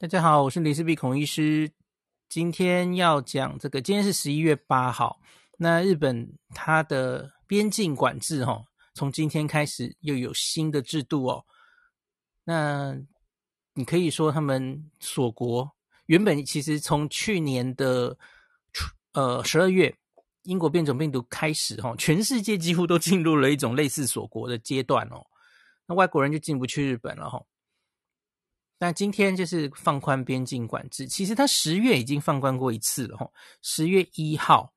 大家好，我是林氏璧孔医师。今天要讲这个，今天是十一月八号。那日本它的边境管制，哈，从今天开始又有新的制度哦。那你可以说他们锁国，原本其实从去年的呃十二月，英国变种病毒开始，哈，全世界几乎都进入了一种类似锁国的阶段哦。那外国人就进不去日本了，哈。那今天就是放宽边境管制，其实他十月已经放宽过一次了吼，十月一号，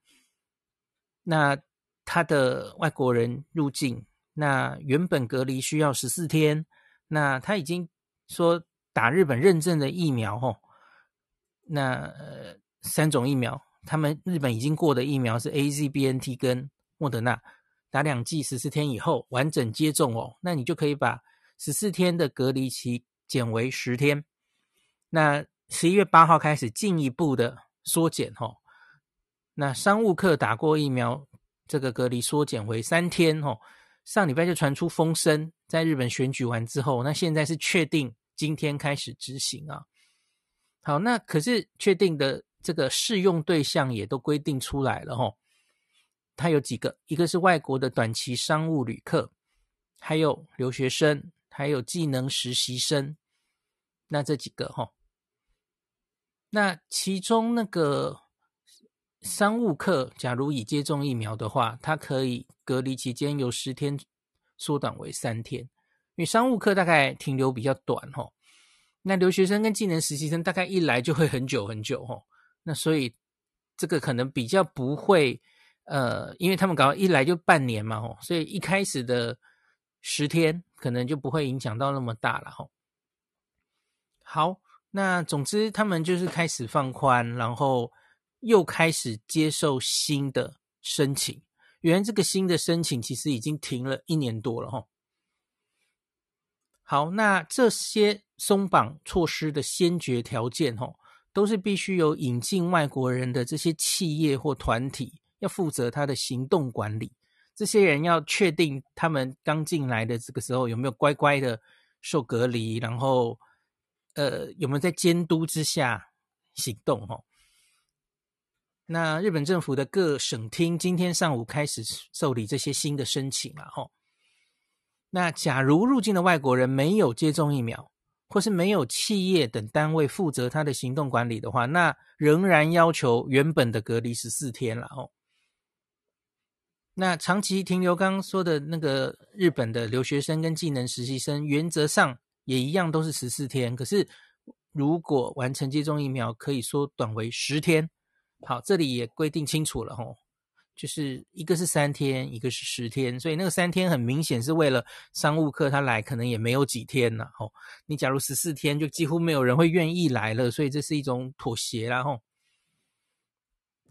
那他的外国人入境，那原本隔离需要十四天，那他已经说打日本认证的疫苗吼，那呃三种疫苗，他们日本已经过的疫苗是 AZ、BNT 跟莫德纳，打两剂十四天以后完整接种哦，那你就可以把十四天的隔离期。减为十天，那十一月八号开始进一步的缩减吼，那商务客打过疫苗，这个隔离缩减为三天吼。上礼拜就传出风声，在日本选举完之后，那现在是确定今天开始执行啊。好，那可是确定的这个适用对象也都规定出来了吼，它有几个，一个是外国的短期商务旅客，还有留学生，还有技能实习生。那这几个哈，那其中那个商务客，假如已接种疫苗的话，他可以隔离期间由十天缩短为三天，因为商务客大概停留比较短哈。那留学生跟技能实习生大概一来就会很久很久哈，那所以这个可能比较不会呃，因为他们搞一来就半年嘛吼，所以一开始的十天可能就不会影响到那么大了哈。好，那总之他们就是开始放宽，然后又开始接受新的申请。原来这个新的申请其实已经停了一年多了哈。好，那这些松绑措施的先决条件哈，都是必须有引进外国人的这些企业或团体要负责他的行动管理。这些人要确定他们刚进来的这个时候有没有乖乖的受隔离，然后。呃，有没有在监督之下行动？哈，那日本政府的各省厅今天上午开始受理这些新的申请了，哈。那假如入境的外国人没有接种疫苗，或是没有企业等单位负责他的行动管理的话，那仍然要求原本的隔离十四天了，哦。那长期停留，刚刚说的那个日本的留学生跟技能实习生，原则上。也一样都是十四天，可是如果完成接种疫苗，可以缩短为十天。好，这里也规定清楚了吼，就是一个是三天，一个是十天，所以那个三天很明显是为了商务客他来可能也没有几天了吼。你假如十四天，就几乎没有人会愿意来了，所以这是一种妥协啦吼。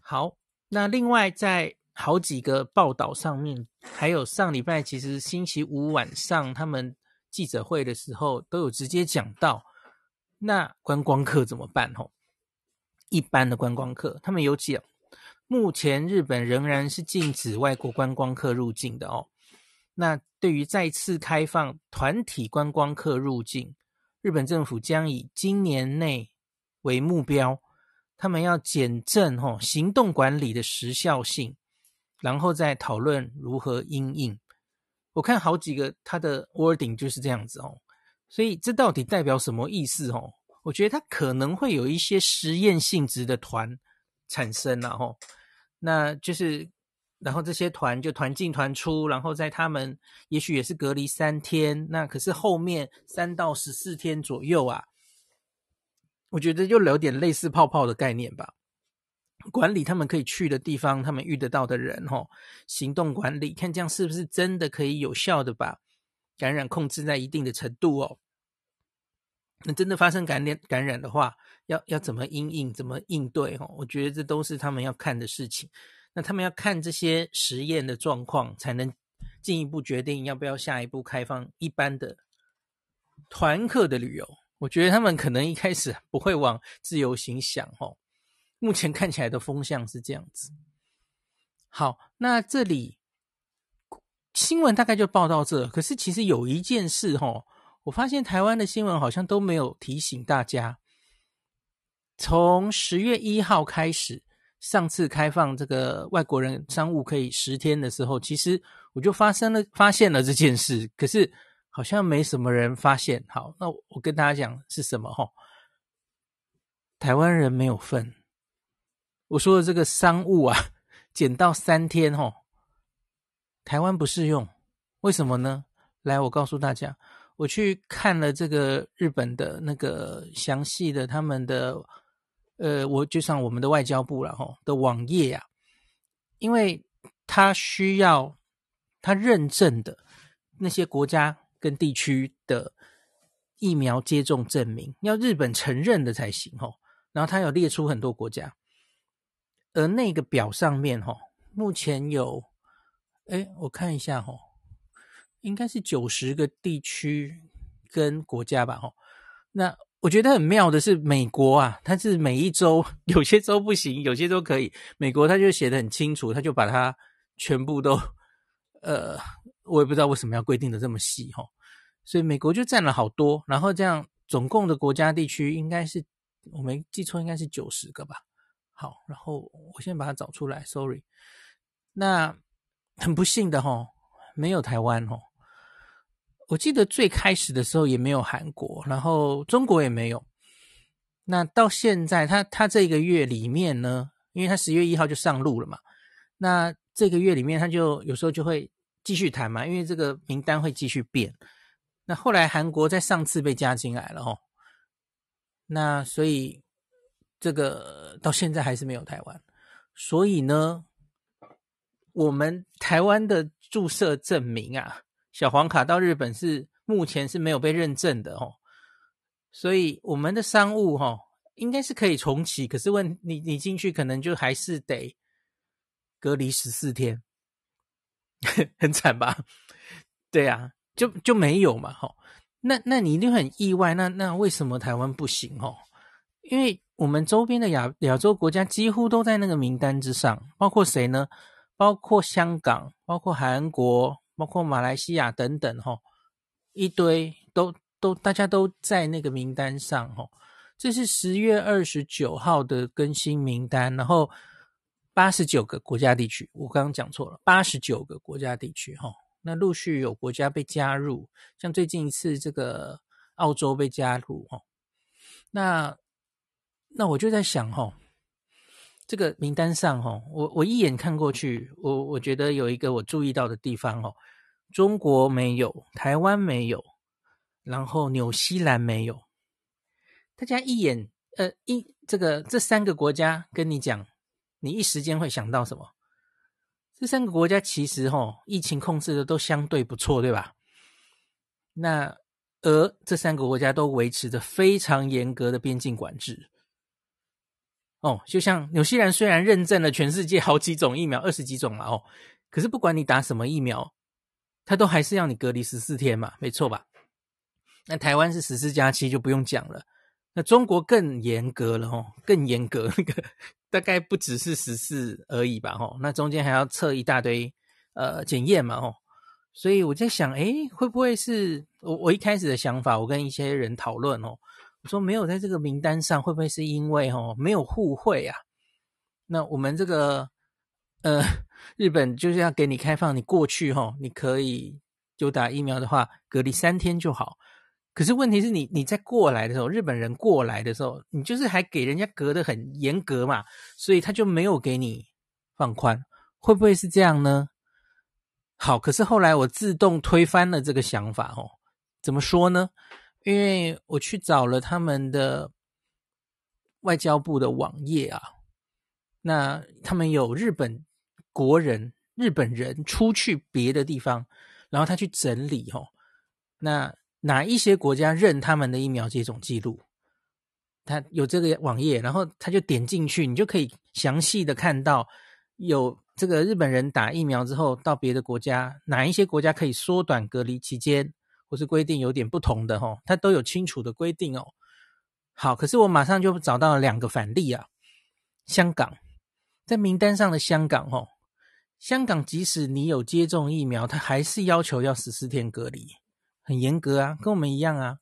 好，那另外在好几个报道上面，还有上礼拜其实星期五晚上他们。记者会的时候都有直接讲到，那观光客怎么办？吼，一般的观光客，他们有讲，目前日本仍然是禁止外国观光客入境的哦。那对于再次开放团体观光客入境，日本政府将以今年内为目标，他们要检证吼行动管理的时效性，然后再讨论如何因应。我看好几个他的 wording 就是这样子哦，所以这到底代表什么意思哦？我觉得他可能会有一些实验性质的团产生了哦，那就是然后这些团就团进团出，然后在他们也许也是隔离三天，那可是后面三到十四天左右啊，我觉得就有点类似泡泡的概念吧。管理他们可以去的地方，他们遇得到的人，吼，行动管理，看这样是不是真的可以有效的把感染控制在一定的程度哦？那真的发生感染感染的话，要要怎么应应，怎么应对？哦，我觉得这都是他们要看的事情。那他们要看这些实验的状况，才能进一步决定要不要下一步开放一般的团客的旅游。我觉得他们可能一开始不会往自由行想，吼。目前看起来的风向是这样子。好，那这里新闻大概就报到这。可是其实有一件事哦，我发现台湾的新闻好像都没有提醒大家，从十月一号开始，上次开放这个外国人商务可以十天的时候，其实我就发生了发现了这件事，可是好像没什么人发现。好，那我跟大家讲是什么？哈，台湾人没有份。我说的这个商务啊，减到三天，哦，台湾不适用，为什么呢？来，我告诉大家。我去看了这个日本的那个详细的他们的，呃，我就像我们的外交部了哈的网页啊，因为他需要他认证的那些国家跟地区的疫苗接种证明，要日本承认的才行哈。然后他有列出很多国家，而那个表上面哈，目前有，哎，我看一下哈。应该是九十个地区跟国家吧，吼。那我觉得很妙的是美国啊，它是每一州 有些州不行，有些州可以。美国它就写的很清楚，它就把它全部都，呃，我也不知道为什么要规定的这么细，吼。所以美国就占了好多，然后这样总共的国家地区应该是我没记错，应该是九十个吧。好，然后我先把它找出来，sorry。那很不幸的吼，没有台湾哦。我记得最开始的时候也没有韩国，然后中国也没有。那到现在，他他这个月里面呢，因为他十月一号就上路了嘛，那这个月里面他就有时候就会继续谈嘛，因为这个名单会继续变。那后来韩国在上次被加进来了哦，那所以这个到现在还是没有台湾。所以呢，我们台湾的注射证明啊。小黄卡到日本是目前是没有被认证的哦，所以我们的商务哈应该是可以重启，可是问你你进去可能就还是得隔离十四天，很惨吧？对啊，就就没有嘛哈。那那你一定很意外，那那为什么台湾不行哦？因为我们周边的亚亚洲国家几乎都在那个名单之上，包括谁呢？包括香港，包括韩国。包括马来西亚等等，哈，一堆都都大家都在那个名单上，哈。这是十月二十九号的更新名单，然后八十九个国家地区，我刚刚讲错了，八十九个国家地区，哈。那陆续有国家被加入，像最近一次这个澳洲被加入，哈。那那我就在想，哈。这个名单上，哈，我我一眼看过去，我我觉得有一个我注意到的地方，哦，中国没有，台湾没有，然后纽西兰没有。大家一眼，呃，一这个这三个国家跟你讲，你一时间会想到什么？这三个国家其实，哈，疫情控制的都相对不错，对吧？那而这三个国家都维持着非常严格的边境管制。哦，就像纽西兰虽然认证了全世界好几种疫苗，二十几种了哦，可是不管你打什么疫苗，它都还是要你隔离十四天嘛，没错吧？那台湾是十四加七就不用讲了，那中国更严格了哦，更严格，那个大概不只是十四而已吧？哦，那中间还要测一大堆呃检验嘛？哦，所以我在想，诶，会不会是我我一开始的想法？我跟一些人讨论哦。我说没有在这个名单上，会不会是因为哦没有互惠啊？那我们这个呃日本就是要给你开放，你过去哈，你可以就打疫苗的话，隔离三天就好。可是问题是你你在过来的时候，日本人过来的时候，你就是还给人家隔得很严格嘛，所以他就没有给你放宽，会不会是这样呢？好，可是后来我自动推翻了这个想法哦，怎么说呢？因为我去找了他们的外交部的网页啊，那他们有日本国人、日本人出去别的地方，然后他去整理哦，那哪一些国家认他们的疫苗接种记录，他有这个网页，然后他就点进去，你就可以详细的看到有这个日本人打疫苗之后到别的国家，哪一些国家可以缩短隔离期间。不是规定有点不同的哦，它都有清楚的规定哦。好，可是我马上就找到了两个反例啊。香港在名单上的香港哦，香港即使你有接种疫苗，它还是要求要十四天隔离，很严格啊，跟我们一样啊。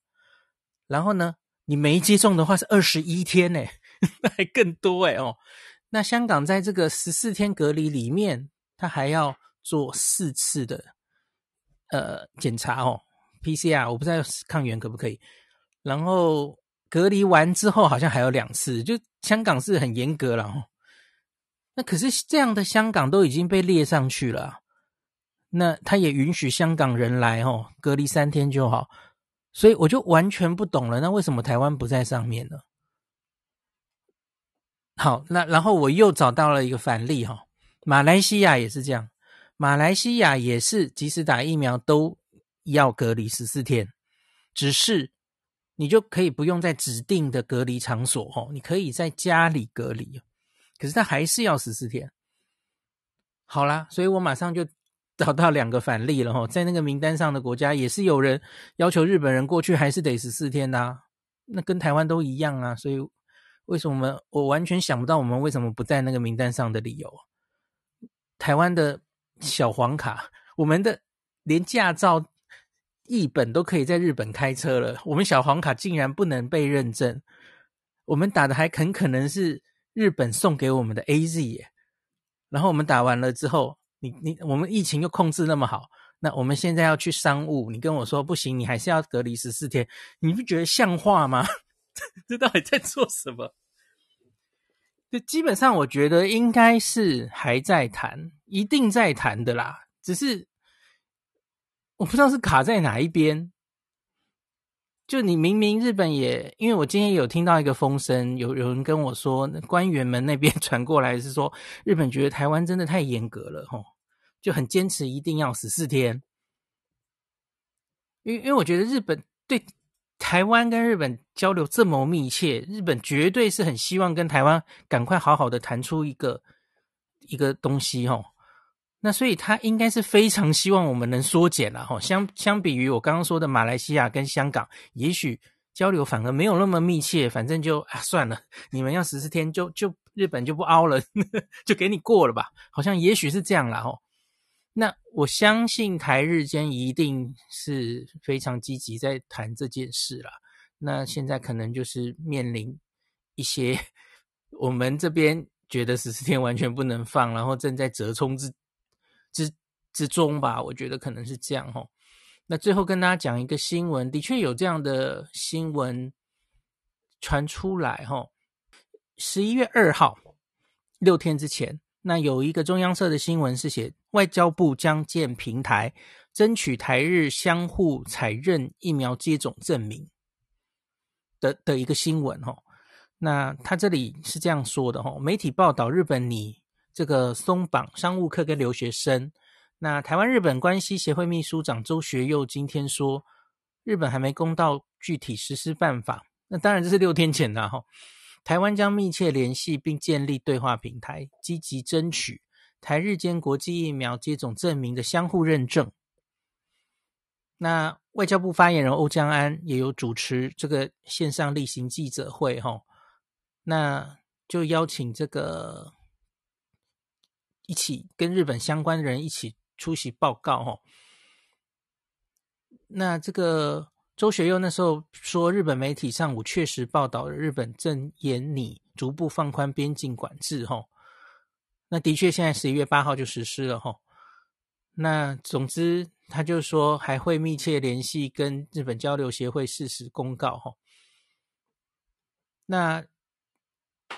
然后呢，你没接种的话是二十一天呢，那还更多诶哦。那香港在这个十四天隔离里面，它还要做四次的呃检查哦，PCR，我不知道抗原可不可以。然后隔离完之后，好像还有两次，就香港是很严格了。那可是这样的香港都已经被列上去了，那他也允许香港人来哦，隔离三天就好。所以我就完全不懂了，那为什么台湾不在上面呢？好，那然后我又找到了一个反例哈，马来西亚也是这样，马来西亚也是即使打疫苗都要隔离十四天，只是你就可以不用在指定的隔离场所哦，你可以在家里隔离，可是他还是要十四天。好啦，所以我马上就。找到两个反例了哈，在那个名单上的国家也是有人要求日本人过去还是得十四天呐，那跟台湾都一样啊，所以为什么我完全想不到我们为什么不在那个名单上的理由？台湾的小黄卡，我们的连驾照译本都可以在日本开车了，我们小黄卡竟然不能被认证，我们打的还很可能是日本送给我们的 AZ 耶，然后我们打完了之后。你你我们疫情又控制那么好，那我们现在要去商务，你跟我说不行，你还是要隔离十四天，你不觉得像话吗？这到底在做什么？就基本上我觉得应该是还在谈，一定在谈的啦，只是我不知道是卡在哪一边。就你明明日本也，因为我今天有听到一个风声，有有人跟我说，官员们那边 传过来是说，日本觉得台湾真的太严格了，吼，就很坚持一定要十四天。因为因为我觉得日本对台湾跟日本交流这么密切，日本绝对是很希望跟台湾赶快好好的谈出一个一个东西，吼。那所以他应该是非常希望我们能缩减了哈，相相比于我刚刚说的马来西亚跟香港，也许交流反而没有那么密切，反正就啊算了，你们要十四天就就日本就不凹了，呵 呵就给你过了吧，好像也许是这样啦哈。那我相信台日间一定是非常积极在谈这件事啦。那现在可能就是面临一些 我们这边觉得十四天完全不能放，然后正在折冲之。之之中吧，我觉得可能是这样齁。那最后跟大家讲一个新闻，的确有这样的新闻传出来齁。十一月二号，六天之前，那有一个中央社的新闻是写外交部将建平台，争取台日相互采认疫苗接种证明的的一个新闻齁。那他这里是这样说的齁，媒体报道日本拟。这个松绑商务客跟留学生，那台湾日本关系协会秘书长周学佑今天说，日本还没公道具体实施办法。那当然这是六天前的哈。台湾将密切联系并建立对话平台，积极争取台日间国际疫苗接种证明的相互认证。那外交部发言人欧江安也有主持这个线上例行记者会哈，那就邀请这个。一起跟日本相关的人一起出席报告哦。那这个周学佑那时候说，日本媒体上午确实报道了日本正研拟逐步放宽边境管制哈。那的确现在十一月八号就实施了哈。那总之他就说还会密切联系跟日本交流协会适时公告哈。那。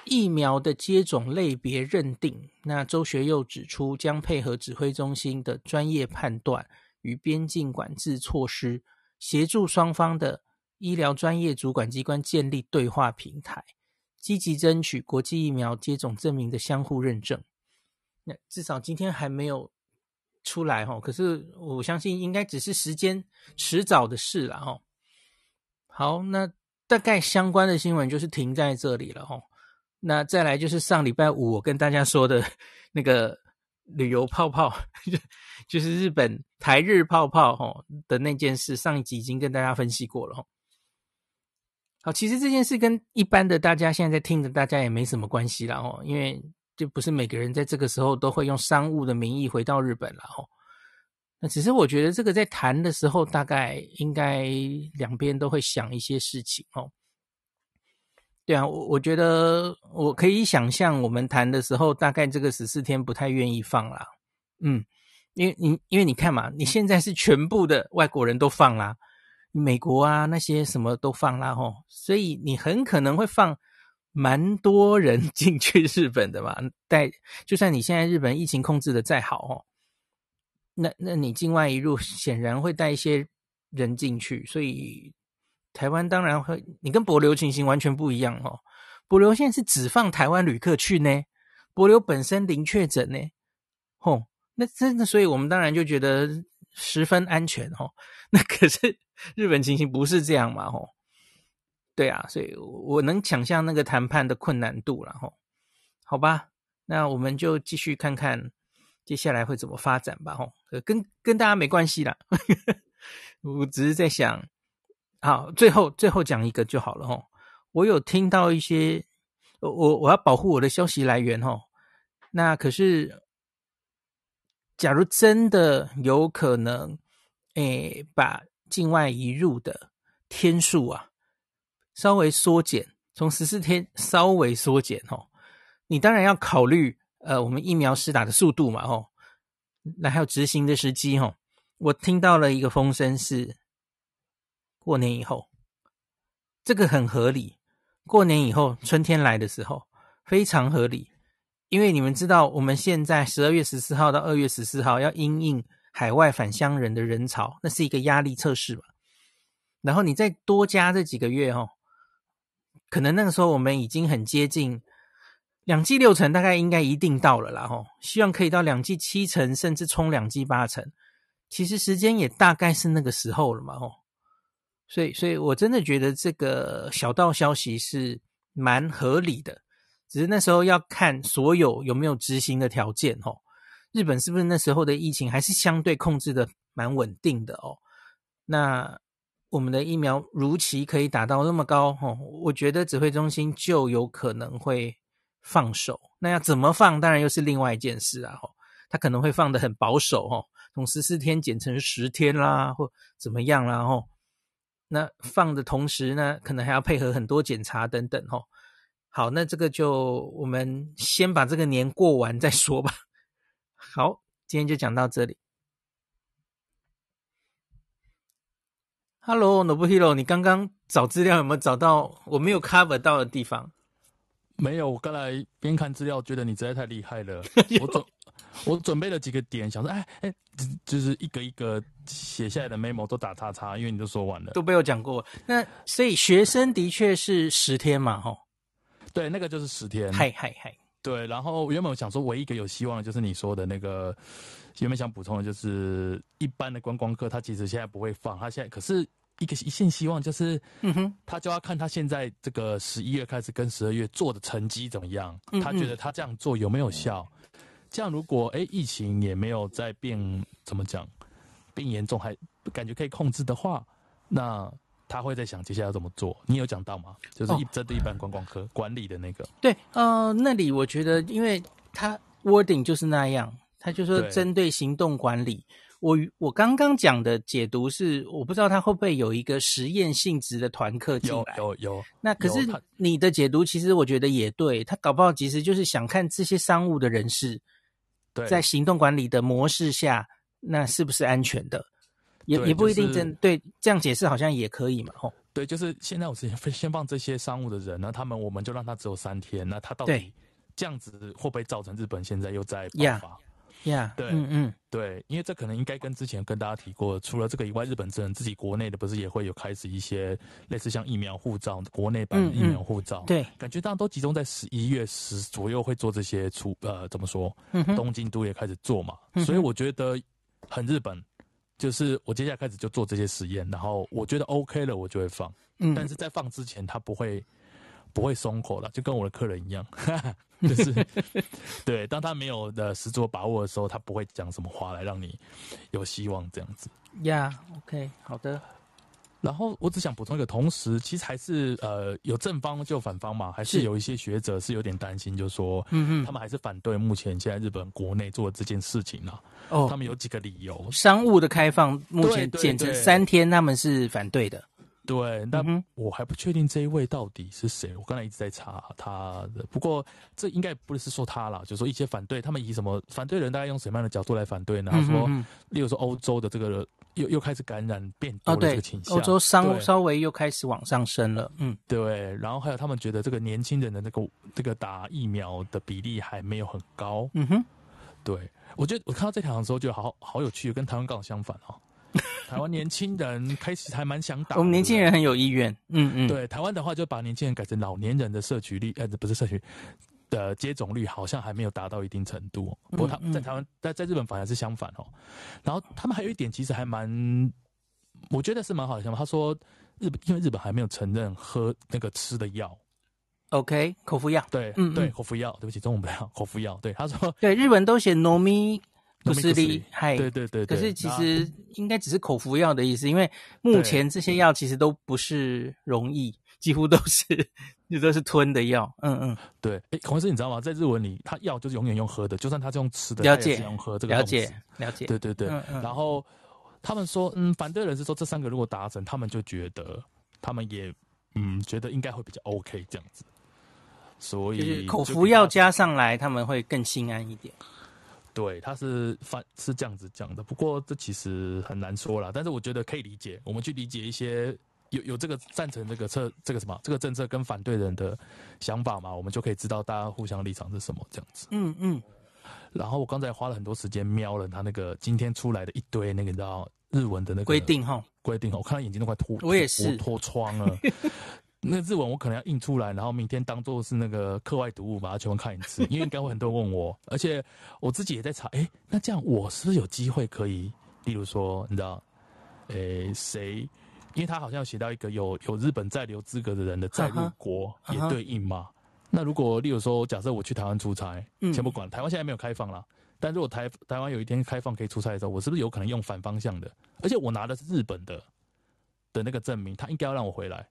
疫苗的接种类别认定，那周学佑指出，将配合指挥中心的专业判断与边境管制措施，协助双方的医疗专业主管机关建立对话平台，积极争取国际疫苗接种证明的相互认证。那至少今天还没有出来哈，可是我相信应该只是时间迟早的事了哈。好，那大概相关的新闻就是停在这里了哈。那再来就是上礼拜五我跟大家说的那个旅游泡泡，就是日本台日泡泡哈的那件事，上一集已经跟大家分析过了。好，其实这件事跟一般的大家现在在听的大家也没什么关系啦吼，因为就不是每个人在这个时候都会用商务的名义回到日本了吼。那只是我觉得这个在谈的时候，大概应该两边都会想一些事情哦。对啊，我我觉得我可以想象，我们谈的时候，大概这个十四天不太愿意放啦。嗯，因为你因为你看嘛，你现在是全部的外国人都放啦，美国啊那些什么都放啦吼，所以你很可能会放蛮多人 进去日本的嘛。带就算你现在日本疫情控制的再好哦，那那你境外移入显然会带一些人进去，所以台湾当然会，你跟帛琉情形完全不一样哦。帛琉现在是只放台湾旅客去呢，帛琉本身零确诊呢，吼。那真的，所以我们当然就觉得十分安全哦。那可是日本情形不是这样嘛？吼，对啊，所以我能想象那个谈判的困难度了吼。好吧，那我们就继续看看接下来会怎么发展吧。吼，跟跟大家没关系啦。我只是在想，好，最后最后讲一个就好了吼。我有听到一些，我我要保护我的消息来源吼。那可是。假如真的有可能，诶，把境外移入的天数啊稍微缩减，从十四天稍微缩减哦，你当然要考虑呃，我们疫苗施打的速度嘛，吼，那还有执行的时机，吼。我听到了一个风声是过年以后，这个很合理。过年以后，春天来的时候，非常合理。因为你们知道，我们现在十二月十四号到二月十四号要因应海外返乡人的人潮，那是一个压力测试嘛。然后你再多加这几个月哦，可能那个时候我们已经很接近两季六成，大概应该一定到了啦吼。希望可以到两季七成，甚至冲两季八成。其实时间也大概是那个时候了嘛吼。所以，所以我真的觉得这个小道消息是蛮合理的。只是那时候要看所有有没有执行的条件哦。日本是不是那时候的疫情还是相对控制的蛮稳定的哦？那我们的疫苗如期可以达到那么高哦，我觉得指挥中心就有可能会放手。那要怎么放，当然又是另外一件事啊。他可能会放得很保守哦，从十四天减成十天啦，或怎么样啦。哦，那放的同时呢，可能还要配合很多检查等等哦。好，那这个就我们先把这个年过完再说吧。好，今天就讲到这里。Hello，Nobuhiro，你刚刚找资料有没有找到我没有 cover 到的地方？没有，我刚才边看资料，觉得你实在太厉害了。我准我准备了几个点，想说，哎哎，就是一个一个写下来的 memo 都打叉叉，因为你都说完了，都被我讲过。那所以学生的确是十天嘛，吼。对，那个就是十天。嗨嗨嗨！对，然后原本我想说，唯一一个有希望的就是你说的那个，原本想补充的就是一般的观光客，他其实现在不会放，他现在可是一个一线希望就是，嗯哼，他就要看他现在这个十一月开始跟十二月做的成绩怎么样，嗯嗯，他觉得他这样做有没有效？这样如果哎疫情也没有再变，怎么讲，变严重还感觉可以控制的话，那。他会在想接下来要怎么做？你有讲到吗？就是一针对一般观光客管理的那个。对，呃，那里我觉得，因为他 wording 就是那样，他就说针对行动管理。我我刚刚讲的解读是，我不知道他会不会有一个实验性质的团客进来。有有有。那可是你的解读，其实我觉得也对。他搞不好其实就是想看这些商务的人士，在行动管理的模式下，那是不是安全的？也也不一定真对，就是、对这样解释好像也可以嘛，吼。对，就是现在我是先先放这些商务的人，那他们我们就让他只有三天，那他到底这样子会不会造成日本现在又在爆发？呀，对，嗯嗯，对，因为这可能应该跟之前跟大家提过，除了这个以外，日本人自己国内的不是也会有开始一些类似像疫苗护照，国内版的疫苗护照，嗯嗯，对，感觉大家都集中在十一月十左右会做这些出呃怎么说？嗯、东京都也开始做嘛，嗯，所以我觉得很日本。就是我接下来开始就做这些实验，然后我觉得 OK 了，我就会放。嗯，但是在放之前，他不会不会松口了，就跟我的客人一样，就是对，当他没有的十足把握的时候，他不会讲什么话来让你有希望这样子。呀，OK，好的。然后我只想补充一个，同时其实还是呃有正方就反方嘛，还是有一些学者是有点担心，就是说，嗯嗯，他们还是反对目前现在日本国内做的这件事情啊。哦，他们有几个理由，商务的开放目前减成三天，他们是反对的。对，但我还不确定这一位到底是谁。我刚才一直在查他的，不过这应该不是说他啦，就是说一些反对，他们以什么反对人，大概用什么样的角度来反对呢？他说，例如说欧洲的这个又又开始感染变多的这个倾向，欧洲稍稍微又开始往上升了。嗯，对。然后还有他们觉得这个年轻人的那个这个打疫苗的比例还没有很高。嗯哼，对。我觉得我看到这条的时候，就好好有趣，跟台湾刚好相反哦。台湾年轻人开始还蛮想打，我们年轻人很有意愿。嗯嗯，对，台湾的话就把年轻人改成老年人的社区率，呃，不是社区的接种率，好像还没有达到一定程度。不过他在台湾，在在日本反而是相反哦。然后他们还有一点，其实还蛮，我觉得是蛮好的想法。他说日本因为日本还没有承认喝那个吃的药，OK，口服药，对，嗯对，口服药，对不起，中文不了，口服药，对，他说，对，日本都写 nomi。不是的，嗨，对对对，可是其实应该只是口服药的意思，因为目前这些药其实都不是容易，几乎都是就都是吞的药。嗯嗯，对。哎，孔医师，你知道吗？在日文里，他药就是永远用喝的，就算他是用吃的，了解，用喝这个了解了解。对对对。然后他们说，嗯，反对人是说这三个如果达成，他们就觉得他们也嗯觉得应该会比较 OK 这样子。所以口服药加上来，他们会更心安一点。对，他是反是这样子讲的，不过这其实很难说啦。但是我觉得可以理解，我们去理解一些有有这个赞成这个策这个什么这个政策跟反对人的想法嘛，我们就可以知道大家互相立场是什么这样子。嗯嗯。然后我刚才花了很多时间瞄了他那个今天出来的一堆那个你知道日文的那个规定哈，规定哈，我看他眼睛都快脱，我也是脱窗了。那日文我可能要印出来，然后明天当做是那个课外读物，把它全部看一次。因为应该会很多人问我，而且我自己也在查。哎，那这样我是不是有机会可以，例如说，你知道，诶，谁？因为他好像有写到一个有有日本在留资格的人的在入国也对应嘛。Uh huh. 那如果例如说，假设我去台湾出差，先不管台湾现在没有开放啦，但如果台台湾有一天开放可以出差的时候，我是不是有可能用反方向的？而且我拿的是日本的的那个证明，他应该要让我回来。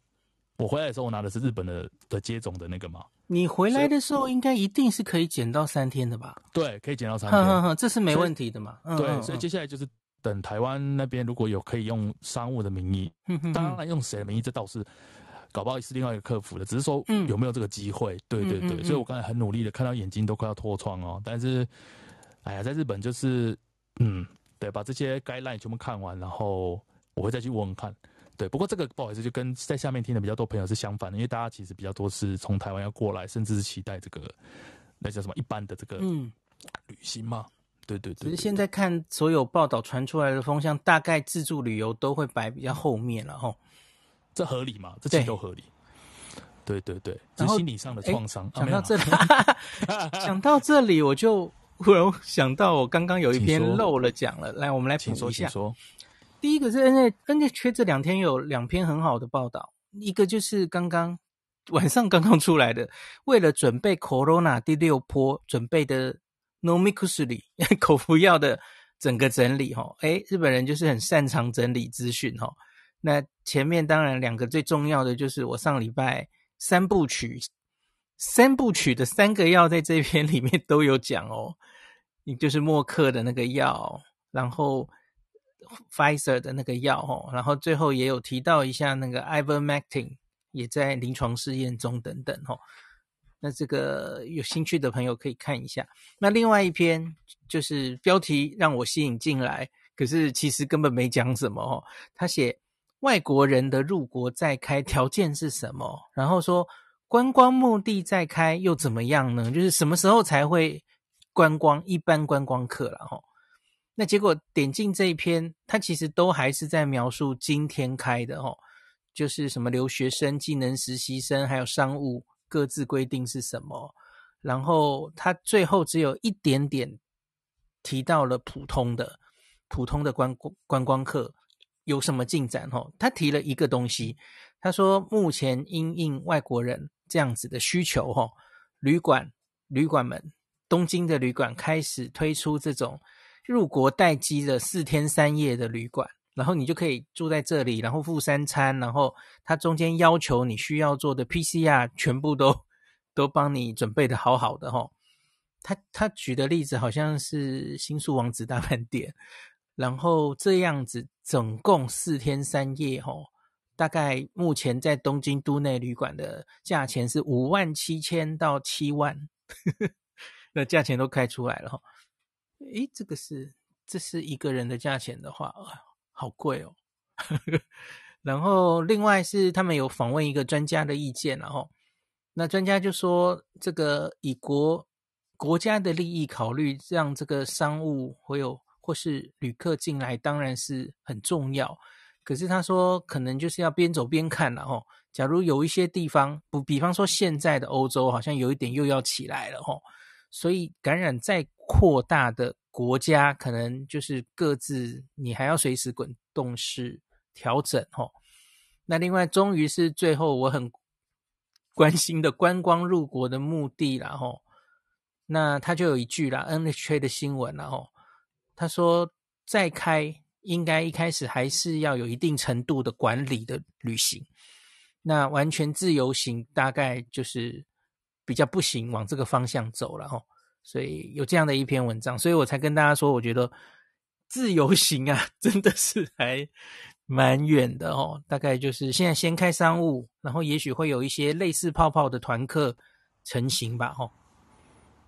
我回来的时候，我拿的是日本的的接种的那个嘛。你回来的时候，应该一定是可以减到三天的吧？对，可以减到三天。这是没问题的嘛。对，所以接下来就是等台湾那边如果有可以用商务的名义，当然用谁的名义，这倒是搞不好是另外一个客服的，只是说有没有这个机会。嗯、对对对，所以我刚才很努力的看到眼睛都快要脱窗哦。但是，哎呀，在日本就是，嗯，对，把这些 guideline 全部看完，然后我会再去问问看。对，不过这个不好意思，就跟在下面听的比较多朋友是相反的，因为大家其实比较多是从台湾要过来，甚至是期待这个那叫什么一般的这个嗯旅行嘛。对对对，对。只是现在看所有报道传出来的风向，大概自助旅游都会摆比较后面了吼。这合理吗？这其实都合理。对对对，这心理上的创伤。讲到这里，讲到这里，我就忽然想到，我刚刚有一篇漏了讲了，来，我们来补一下。第一个是 NHK 这两天有两篇很好的报道，一个就是刚刚晚上刚刚出来的，为了准备 Corona 第六波准备的 Nomikusuri 口服药的整个整理哈，诶，日本人就是很擅长整理资讯哈。那前面当然两个最重要的就是我上礼拜三部曲，三部曲的三个药在这篇里面都有讲哦，你就是默克的那个药，然后。Pfizer 的那个药哦，然后最后也有提到一下那个 Ivermectin 也在临床试验中等等哦。那这个有兴趣的朋友可以看一下。那另外一篇就是标题让我吸引进来，可是其实根本没讲什么哦。他写外国人的入国再开条件是什么？然后说观光目的再开又怎么样呢？就是什么时候才会观光？一般观光客了哈。那结果点进这一篇，它其实都还是在描述今天开的哦，就是什么留学生、技能实习生还有商务各自规定是什么，然后它最后只有一点点提到了普通的、普通的观光观光客有什么进展哦。他提了一个东西，他说目前因应外国人这样子的需求哦，旅馆旅馆们东京的旅馆开始推出这种。入国待机的四天三夜的旅馆，然后你就可以住在这里，然后付三餐，然后他中间要求你需要做的 PCR 全部都都帮你准备的好好的齁。他他举的例子好像是新宿王子大饭店，然后这样子总共四天三夜齁大概目前在东京都内旅馆的价钱是五万七千到七万，那价钱都开出来了哈。诶，这个是这是一个人的价钱的话，好贵哦。然后另外是他们有访问一个专家的意见，然后那专家就说，这个以国国家的利益考虑，让这个商务会有或是旅客进来，当然是很重要。可是他说，可能就是要边走边看了吼。假如有一些地方，不，比方说现在的欧洲好像有一点又要起来了吼，所以感染再扩大的国家，可能就是各自你还要随时滚动式调整吼。那另外，终于是最后我很关心的观光入国的目的了吼。那他就有一句啦，NHK 的新闻然后他说再开。应该一开始还是要有一定程度的管理的旅行，那完全自由行大概就是比较不行，往这个方向走了吼。所以有这样的一篇文章，所以我才跟大家说，我觉得自由行啊，真的是还蛮远的哦。大概就是现在先开商务，然后也许会有一些类似泡泡的团客成型吧，吼。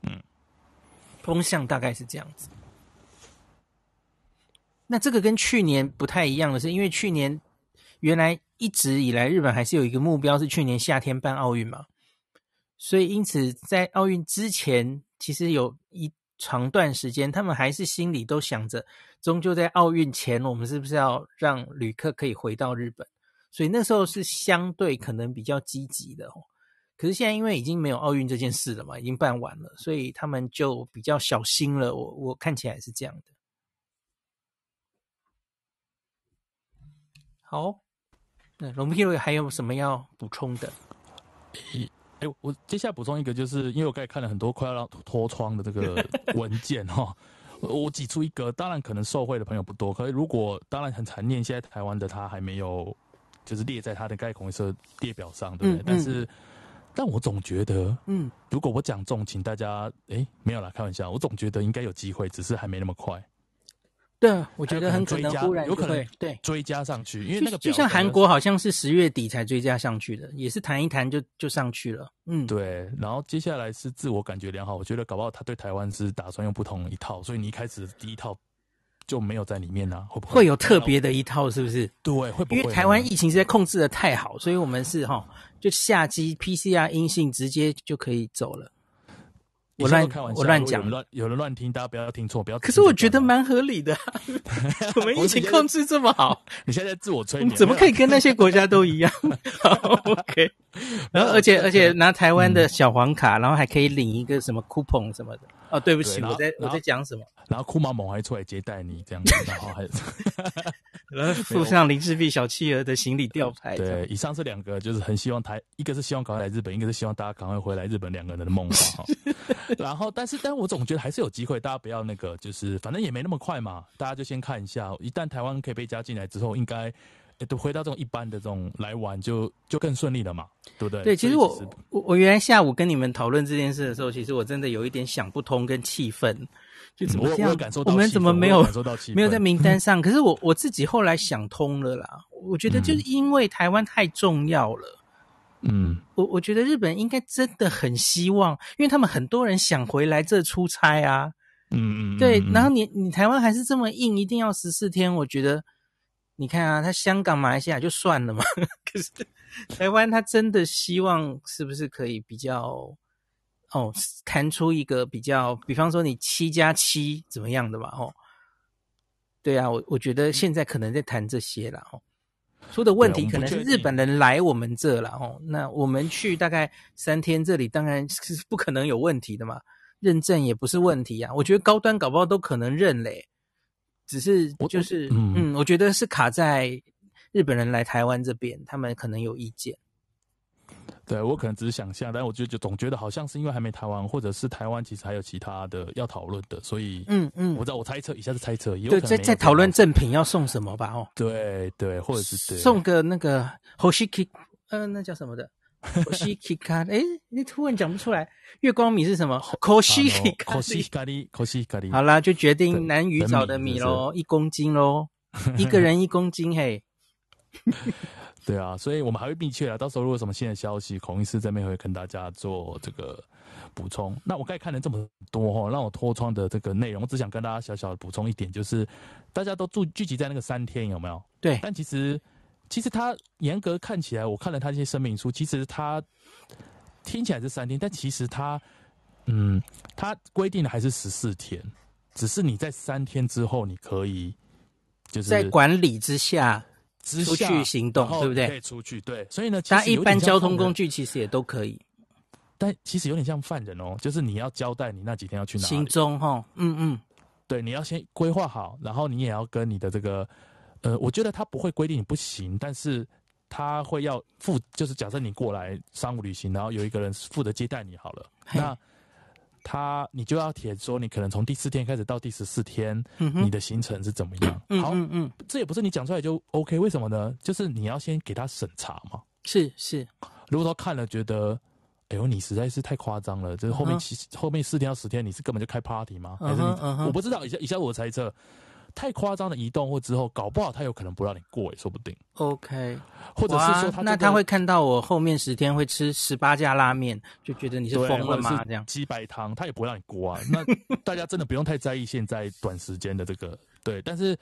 嗯，风向大概是这样子。那这个跟去年不太一样的是，因为去年原来一直以来日本还是有一个目标是去年夏天办奥运嘛，所以因此在奥运之前，其实有一长段时间，他们还是心里都想着，终究在奥运前，我们是不是要让旅客可以回到日本？所以那时候是相对可能比较积极的哦。可是现在因为已经没有奥运这件事了嘛，已经办完了，所以他们就比较小心了。我我看起来是这样的。好，那龙皮还有什么要补充的？哎、欸，我接下来补充一个，就是因为我刚才看了很多快要让脱窗的这个 文件哈，我挤出一个，当然可能受惠的朋友不多，可是如果当然很残念，现在台湾的他还没有就是列在他的该恐惧色列表上，对不对？嗯嗯、但是，但我总觉得，嗯，如果我讲中，请大家，哎、欸，没有啦，开玩笑，我总觉得应该有机会，只是还没那么快。对，我觉得很可能忽然有可能对追加上去，因为那个就像韩国好像是十月底才追加上去的，也是谈一谈就就上去了。嗯，对。然后接下来是自我感觉良好，我觉得搞不好他对台湾是打算用不同一套，所以你一开始第一套就没有在里面呢？会不会会有特别的一套？是不是？对，会不会？因为台湾疫情实在控制的太好，所以我们是哈，就下机 PCR 阴性直接就可以走了。我乱我乱讲，乱有人乱听，大家不要听错，不要。可是我觉得蛮合理的，我们疫情控制这么好，你现在自我催眠，怎么可以跟那些国家都一样？OK，然后而且而且拿台湾的小黄卡，然后还可以领一个什么 coupon 什么的。哦，对不起，我在我在讲什么？然后酷马猛还出来接待你这样子，然后还 然后附上林氏璧小企鹅的行李吊牌。对，以上是两个，就是很希望台，一个是希望赶快来日本，一个是希望大家赶快回来日本，两个人的梦话哈。然后，但是，但我总觉得还是有机会，大家不要那个，就是反正也没那么快嘛，大家就先看一下。一旦台湾可以被加进来之后，应该。都回到这种一般的这种来玩就，就就更顺利了嘛，对不对？对，其实我我我原来下午跟你们讨论这件事的时候，其实我真的有一点想不通跟气愤，就怎么这样？我，我，我们怎么没有感受到没有在名单上？可是我我自己后来想通了啦，我觉得就是因为台湾太重要了。嗯，我我觉得日本应该真的很希望，因为他们很多人想回来这出差啊。嗯嗯，对。然后你你台湾还是这么硬，一定要十四天，我觉得。你看啊，他香港、马来西亚就算了嘛，可是台湾他真的希望是不是可以比较哦，谈出一个比较，比方说你七加七怎么样的吧？哦，对啊，我我觉得现在可能在谈这些了哦。出的问题可能是日本人来我们这了哦，那我们去大概三天，这里当然是不可能有问题的嘛，认证也不是问题啊。我觉得高端搞不好都可能认嘞。只是就是嗯，嗯，我觉得是卡在日本人来台湾这边，他们可能有意见。对，我可能只是想象，但我就就总觉得好像是因为还没谈完，或者是台湾其实还有其他的要讨论的，所以嗯嗯，我知道我猜测，以下是猜测，对，在在讨论赠品要送什么吧？哦，对对，或者是对送个那个 Hoshiki，嗯、呃，那叫什么的？可惜卡，哎，你突然讲不出来。月光米是什么？可惜卡，可惜卡里，可惜卡里。好啦，就决定南鱼沼的米喽，一公斤喽，一个人一公斤，嘿。对啊，所以我们还会密切啊，到时候如果有什么新的消息，孔医师这边会跟大家做这个补充。那我刚才看了这么多哈，让我脱窗的这个内容，我只想跟大家小小的补充一点，就是大家都住聚集在那个三天有没有？对。但其实其实他严格看起来，我看了他这些声明书，其实他听起来是三天，但其实他嗯，他规定的还是十四天，只是你在三天之后你可以就是在管理之下。出去行动，对不对？可以出去，对。所以呢，他一般交通工具其实也都可以，但其实有点像犯人哦，就是你要交代你那几天要去哪里。行踪哈，嗯嗯，对，你要先规划好，然后你也要跟你的这个，呃，我觉得他不会规定你不行，但是他会要负，就是假设你过来商务旅行，然后有一个人负责接待你好了，那。他，你就要填说，你可能从第四天开始到第十四天，你的行程是怎么样？好，嗯嗯，这也不是你讲出来就 OK，为什么呢？就是你要先给他审查嘛。是是，如果说看了觉得，哎呦，你实在是太夸张了，就是后面其实后面四天到十天，你是根本就开 party 吗？还是你？我不知道，以下以下我猜测。太夸张的移动或之后，搞不好他有可能不让你过也说不定。OK，或者是说他、这个、那他会看到我后面十天会吃十八家拉面，就觉得你是疯了吗？这样鸡白汤他也不会让你过啊。那 大家真的不用太在意现在短时间的这个对，但是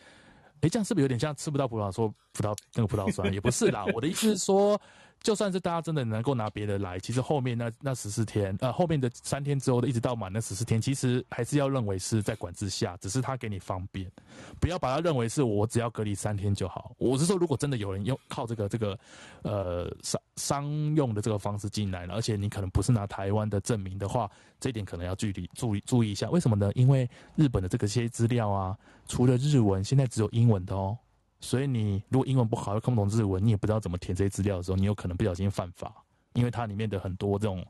哎，这样是不是有点像吃不到葡萄说葡萄那个葡萄酸？也不是啦，我的意思是说。就算是大家真的能够拿别的来，其实后面那那十四天，呃，后面的三天之后的一直到满那十四天，其实还是要认为是在管制下，只是他给你方便，不要把它认为是我只要隔离三天就好。我是说，如果真的有人用靠这个这个呃商商用的这个方式进来了，而且你可能不是拿台湾的证明的话，这一点可能要注意注意注意一下。为什么呢？因为日本的这个些资料啊，除了日文，现在只有英文的哦。所以你如果英文不好又看不懂日文，你也不知道怎么填这些资料的时候，你有可能不小心犯法，因为它里面的很多这种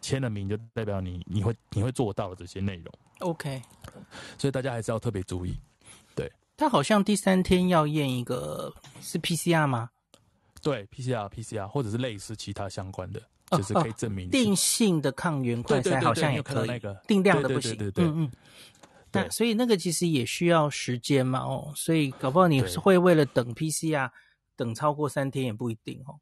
签了名就代表你你会你会做到的这些内容。OK，所以大家还是要特别注意。对，他好像第三天要验一个是 PCR 吗？对，PCR PCR 或者是类似其他相关的，就是可以证明、哦哦、定性的抗原快筛好像也可以，那个定量的不行。对对对，对，对，嗯嗯。那所以那个其实也需要时间嘛，哦，所以搞不好你是会为了等 PCR 等超过三天也不一定哦。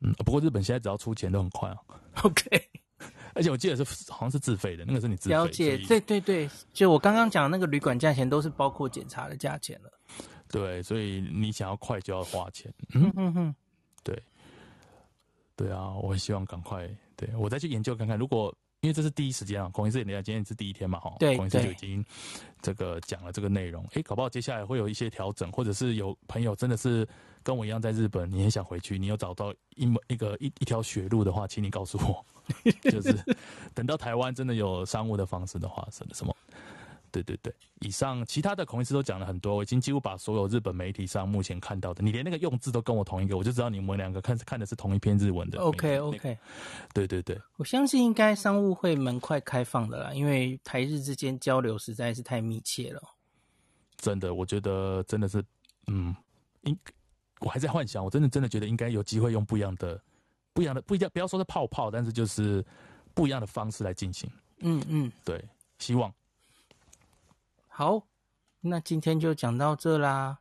嗯，不过日本现在只要出钱都很快啊。OK，而且我记得是好像是自费的，那个是你自费。了解，对对对，就我刚刚讲那个旅馆价钱都是包括检查的价钱了。对，所以你想要快就要花钱。嗯嗯嗯，对，对啊，我很希望赶快，对我再去研究看看，如果。因为这是第一时间啊，孔医师，你看今天是第一天嘛，哈，孔医师就已经这个讲了这个内容，哎，搞不好接下来会有一些调整，或者是有朋友真的是跟我一样在日本，你很想回去，你有找到一门一个一一条血路的话，请你告诉我，就是等到台湾真的有商务的方式的话，什么什么。对对对，以上其他的孔医师都讲了很多，我已经几乎把所有日本媒体上目前看到的，你连那个用字都跟我同一个，我就知道你们两个看看的是同一篇日文的。OK OK，对对对，我相信应该商务会蛮快开放的啦，因为台日之间交流实在是太密切了。真的，我觉得真的是，嗯，应我还在幻想，我真的真的觉得应该有机会用不一样的、不一样的、不一样，不要说是泡泡，但是就是不一样的方式来进行。嗯嗯，对，希望。好，那今天就讲到这啦。